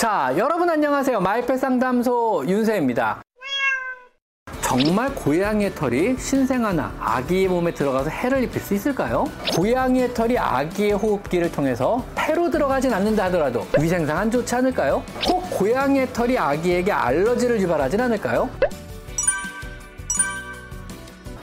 자, 여러분 안녕하세요. 마이펫 상담소 윤세입니다. 정말 고양이의 털이 신생아나 아기의 몸에 들어가서 해를 입힐 수 있을까요? 고양이의 털이 아기의 호흡기를 통해서 폐로 들어가진 않는다 하더라도 위생상 안 좋지 않을까요? 꼭 고양이의 털이 아기에게 알러지를 유발하진 않을까요?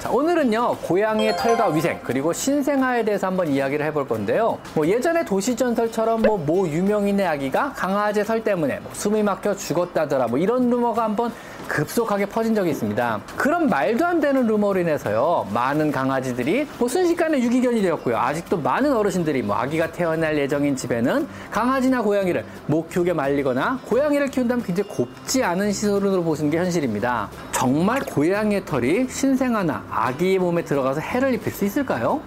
자, 오늘은요, 고양이의 털과 위생, 그리고 신생아에 대해서 한번 이야기를 해볼 건데요. 뭐 예전에 도시 전설처럼 뭐, 모 유명인의 아기가 강아지 털 때문에 뭐 숨이 막혀 죽었다더라, 뭐 이런 루머가 한번 급속하게 퍼진 적이 있습니다. 그런 말도 안 되는 루머로 인해서요, 많은 강아지들이 뭐 순식간에 유기견이 되었고요. 아직도 많은 어르신들이 뭐 아기가 태어날 예정인 집에는 강아지나 고양이를 못 키우게 말리거나 고양이를 키운다면 굉장히 곱지 않은 시선으로 보시는 게 현실입니다. 정말 고양이의 털이 신생아나 아기의 몸에 들어가서 해를 입힐 수 있을까요?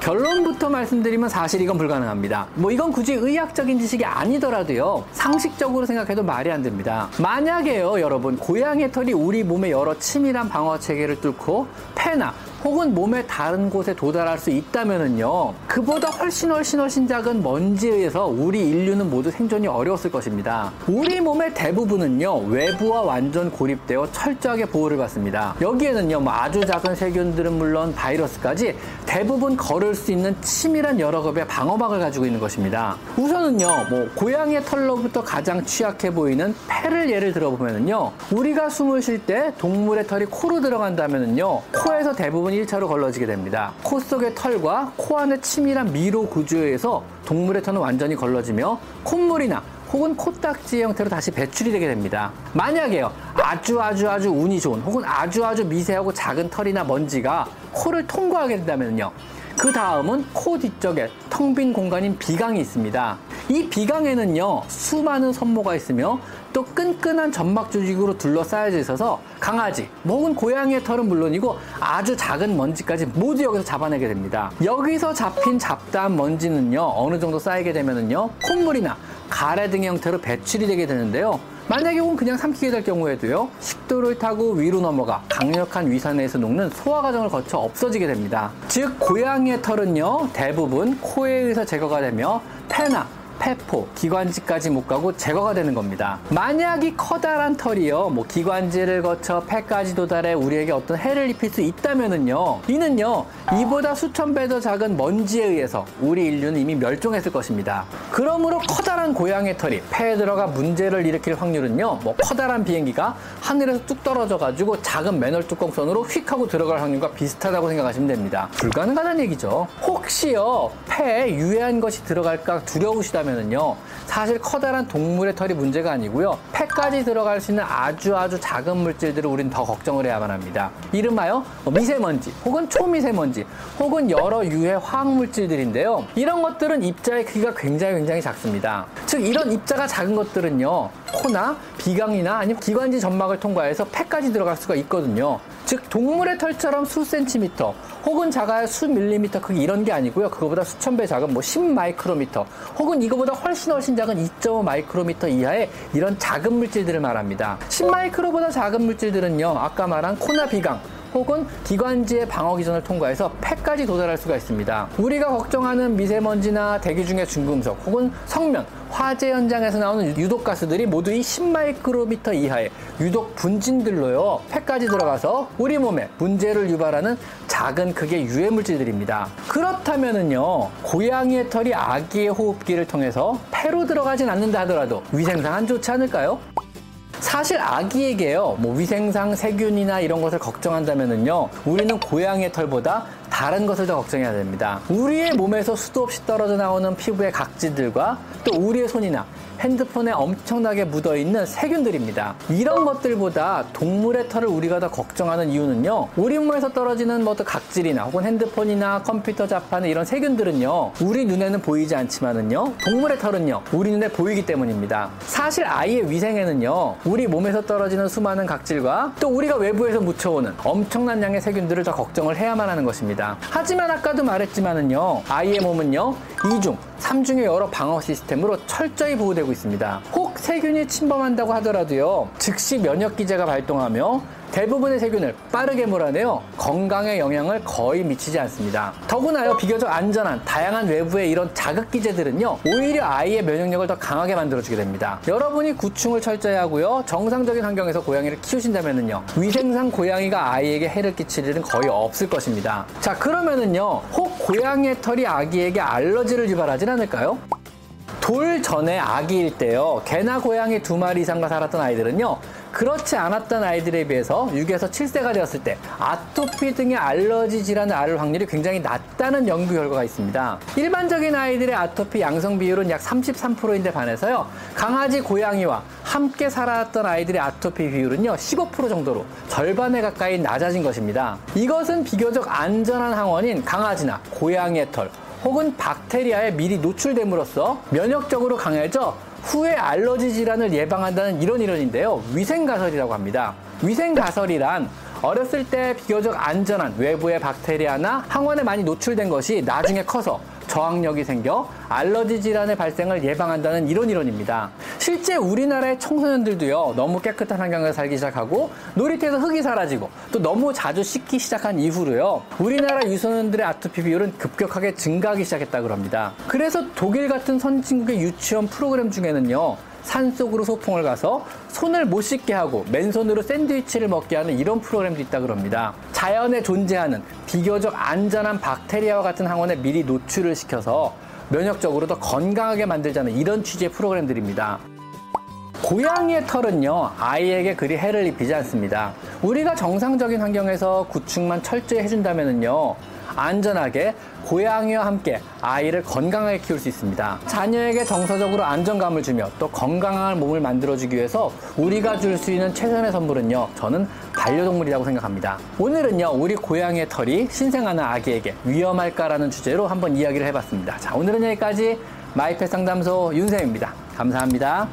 결론부터 말씀드리면 사실 이건 불가능합니다. 뭐 이건 굳이 의학적인 지식이 아니더라도요. 상식적으로 생각해도 말이 안 됩니다. 만약에요, 여러분, 고양이 털이 우리 몸의 여러 치밀한 방어 체계를 뚫고 폐나 혹은 몸의 다른 곳에 도달할 수 있다면은요, 그보다 훨씬 훨씬 훨씬 작은 먼지에 의해서 우리 인류는 모두 생존이 어려웠을 것입니다. 우리 몸의 대부분은요, 외부와 완전 고립되어 철저하게 보호를 받습니다. 여기에는요, 뭐 아주 작은 세균들은 물론 바이러스까지 대부분 걸을 수 있는 치밀한 여러 급의 방어막을 가지고 있는 것입니다. 우선은요, 뭐 고양이의 털로부터 가장 취약해 보이는 폐를 예를 들어보면은요, 우리가 숨을 쉴 때 동물의 털이 코로 들어간다면은요, 코에서 대부분 대부분 1차로 걸러지게 됩니다. 코 속의 털과 코 안의 치밀한 미로 구조에 의해서 동물의 털은 완전히 걸러지며 콧물이나 혹은 코딱지 형태로 다시 배출이 되게 됩니다. 만약에요, 아주 아주 아주 운이 좋은 혹은 아주 아주 미세하고 작은 털이나 먼지가 코를 통과하게 된다면요. 그 다음은 코 뒤쪽에 텅 빈 공간인 비강이 있습니다. 이 비강에는요, 수많은 섬모가 있으며 또 끈끈한 점막 조직으로 둘러싸여져 있어서 강아지, 혹은 고양이의 털은 물론이고 아주 작은 먼지까지 모두 여기서 잡아내게 됩니다. 여기서 잡힌 잡다한 먼지는요, 어느 정도 쌓이게 되면은요, 콧물이나 가래 등의 형태로 배출이 되게 되는데요. 만약에 혹은 그냥 삼키게 될 경우에도요, 식도를 타고 위로 넘어가 강력한 위산에서 녹는 소화 과정을 거쳐 없어지게 됩니다. 즉, 고양이의 털은요, 대부분 코에 의해서 제거가 되며 폐나 폐포, 기관지까지 못 가고 제거가 되는 겁니다. 만약 이 커다란 털이요, 뭐 기관지를 거쳐 폐까지 도달해 우리에게 어떤 해를 입힐 수 있다면은요, 이는요, 이보다 수천 배 더 작은 먼지에 의해서 우리 인류는 이미 멸종했을 것입니다. 그러므로 커다란 고양이 털이 폐에 들어가 문제를 일으킬 확률은요, 뭐 커다란 비행기가 하늘에서 뚝 떨어져가지고 작은 맨홀 뚜껑선으로 휙 하고 들어갈 확률과 비슷하다고 생각하시면 됩니다. 불가능하다는 얘기죠. 혹시요, 폐에 유해한 것이 들어갈까 두려우시다면 하면은요 사실 커다란 동물의 털이 문제가 아니고요 폐까지 들어갈 수 있는 아주 아주 작은 물질들을 우리는 더 걱정을 해야만 합니다. 이름하여 뭐 미세먼지 혹은 초미세먼지 혹은 여러 유해 화학물질들인데요. 이런 것들은 입자의 크기가 굉장히 굉장히 작습니다. 즉 이런 입자가 작은 것들은요 코나 비강이나 아니면 기관지 점막을 통과해서 폐까지 들어갈 수가 있거든요 즉 동물의 털처럼 수 센티미터 혹은 작아야 수 밀리미터 크기 이런 게 아니고요. 그거보다 수천 배 작은 뭐 10 마이크로미터 혹은 이거보다 훨씬 훨씬 작은 2.5 마이크로미터 이하의 이런 작은 물질들을 말합니다. 10 마이크로보다 작은 물질들은요. 아까 말한 코나 비강 혹은 기관지의 방어 기전을 통과해서 폐까지 도달할 수가 있습니다. 우리가 걱정하는 미세먼지나 대기 중의 중금속 혹은 성면 화재 현장에서 나오는 유독 가스들이 모두 이 10마이크로미터 이하의 유독 분진들로요 폐까지 들어가서 우리 몸에 문제를 유발하는 작은 크기의 유해 물질들입니다. 그렇다면은요 고양이의 털이 아기의 호흡기를 통해서 폐로 들어가진 않는다 하더라도 위생상 안 좋지 않을까요? 사실 아기에게요, 뭐 위생상 세균이나 이런 것을 걱정한다면은요, 우리는 고양이의 털보다 다른 것을 더 걱정해야 됩니다. 우리의 몸에서 수도 없이 떨어져 나오는 피부의 각질들과 또 우리의 손이나 핸드폰에 엄청나게 묻어 있는 세균들입니다. 이런 것들보다 동물의 털을 우리가 더 걱정하는 이유는요. 우리 몸에서 떨어지는 뭐 각질이나 혹은 핸드폰이나 컴퓨터 자판의 이런 세균들은요. 우리 눈에는 보이지 않지만은요. 동물의 털은요. 우리 눈에 보이기 때문입니다. 사실 아이의 위생에는요. 우리 몸에서 떨어지는 수많은 각질과 또 우리가 외부에서 묻혀오는 엄청난 양의 세균들을 더 걱정을 해야만 하는 것입니다. 하지만 아까도 말했지만은요. 아이의 몸은요. 이중 3중의 여러 방어 시스템으로 철저히 보호되고 있습니다. 혹 세균이 침범한다고 하더라도요. 즉시 면역 기제가 발동하며 대부분의 세균을 빠르게 몰아내어 건강에 영향을 거의 미치지 않습니다. 더구나요, 비교적 안전한 다양한 외부의 이런 자극 기제들은요, 오히려 아이의 면역력을 더 강하게 만들어주게 됩니다. 여러분이 구충을 철저히 하고요, 정상적인 환경에서 고양이를 키우신다면요, 위생상 고양이가 아이에게 해를 끼칠 일은 거의 없을 것입니다. 자, 그러면은요, 혹 고양이의 털이 아기에게 알러지를 유발하진 않을까요? 돌 전에 아기일 때요. 개나 고양이 두 마리 이상과 살았던 아이들은요. 그렇지 않았던 아이들에 비해서 6에서 7세가 되었을 때 아토피 등의 알러지 질환을 앓을 확률이 굉장히 낮다는 연구 결과가 있습니다. 일반적인 아이들의 아토피 양성 비율은 약 33%인데 반해서요. 강아지, 고양이와 함께 살았던 아이들의 아토피 비율은요. 15% 정도로 절반에 가까이 낮아진 것입니다. 이것은 비교적 안전한 항원인 강아지나 고양이의 털, 혹은 박테리아에 미리 노출됨으로써 면역적으로 강해져 후에 알러지 질환을 예방한다는 이런 이론인데요. 위생가설이라고 합니다. 위생가설이란 어렸을 때 비교적 안전한 외부의 박테리아나 항원에 많이 노출된 것이 나중에 커서 저항력이 생겨 알러지 질환의 발생을 예방한다는 이런 이론입니다. 실제 우리나라의 청소년들도요, 너무 깨끗한 환경에서 살기 시작하고 놀이터에서 흙이 사라지고 또 너무 자주 씻기 시작한 이후로요, 우리나라 유소년들의 아토피 비율은 급격하게 증가하기 시작했다고 합니다. 그래서 독일 같은 선진국의 유치원 프로그램 중에는요, 산속으로 소풍을 가서 손을 못 씻게 하고 맨손으로 샌드위치를 먹게 하는 이런 프로그램도 있다고 합니다. 자연에 존재하는 비교적 안전한 박테리아와 같은 항원에 미리 노출을 시켜서 면역적으로 더 건강하게 만들자는 이런 취지의 프로그램들입니다. 고양이의 털은요, 아이에게 그리 해를 입히지 않습니다. 우리가 정상적인 환경에서 구충만 철저히 해준다면요, 안전하게 고양이와 함께 아이를 건강하게 키울 수 있습니다. 자녀에게 정서적으로 안정감을 주며 또 건강한 몸을 만들어주기 위해서 우리가 줄 수 있는 최선의 선물은요, 저는 반려동물이라고 생각합니다. 오늘은요, 우리 고양이의 털이 신생아나 아기에게 위험할까라는 주제로 한번 이야기를 해봤습니다. 자, 오늘은 여기까지 마이펫 상담소 윤쌤입니다. 감사합니다.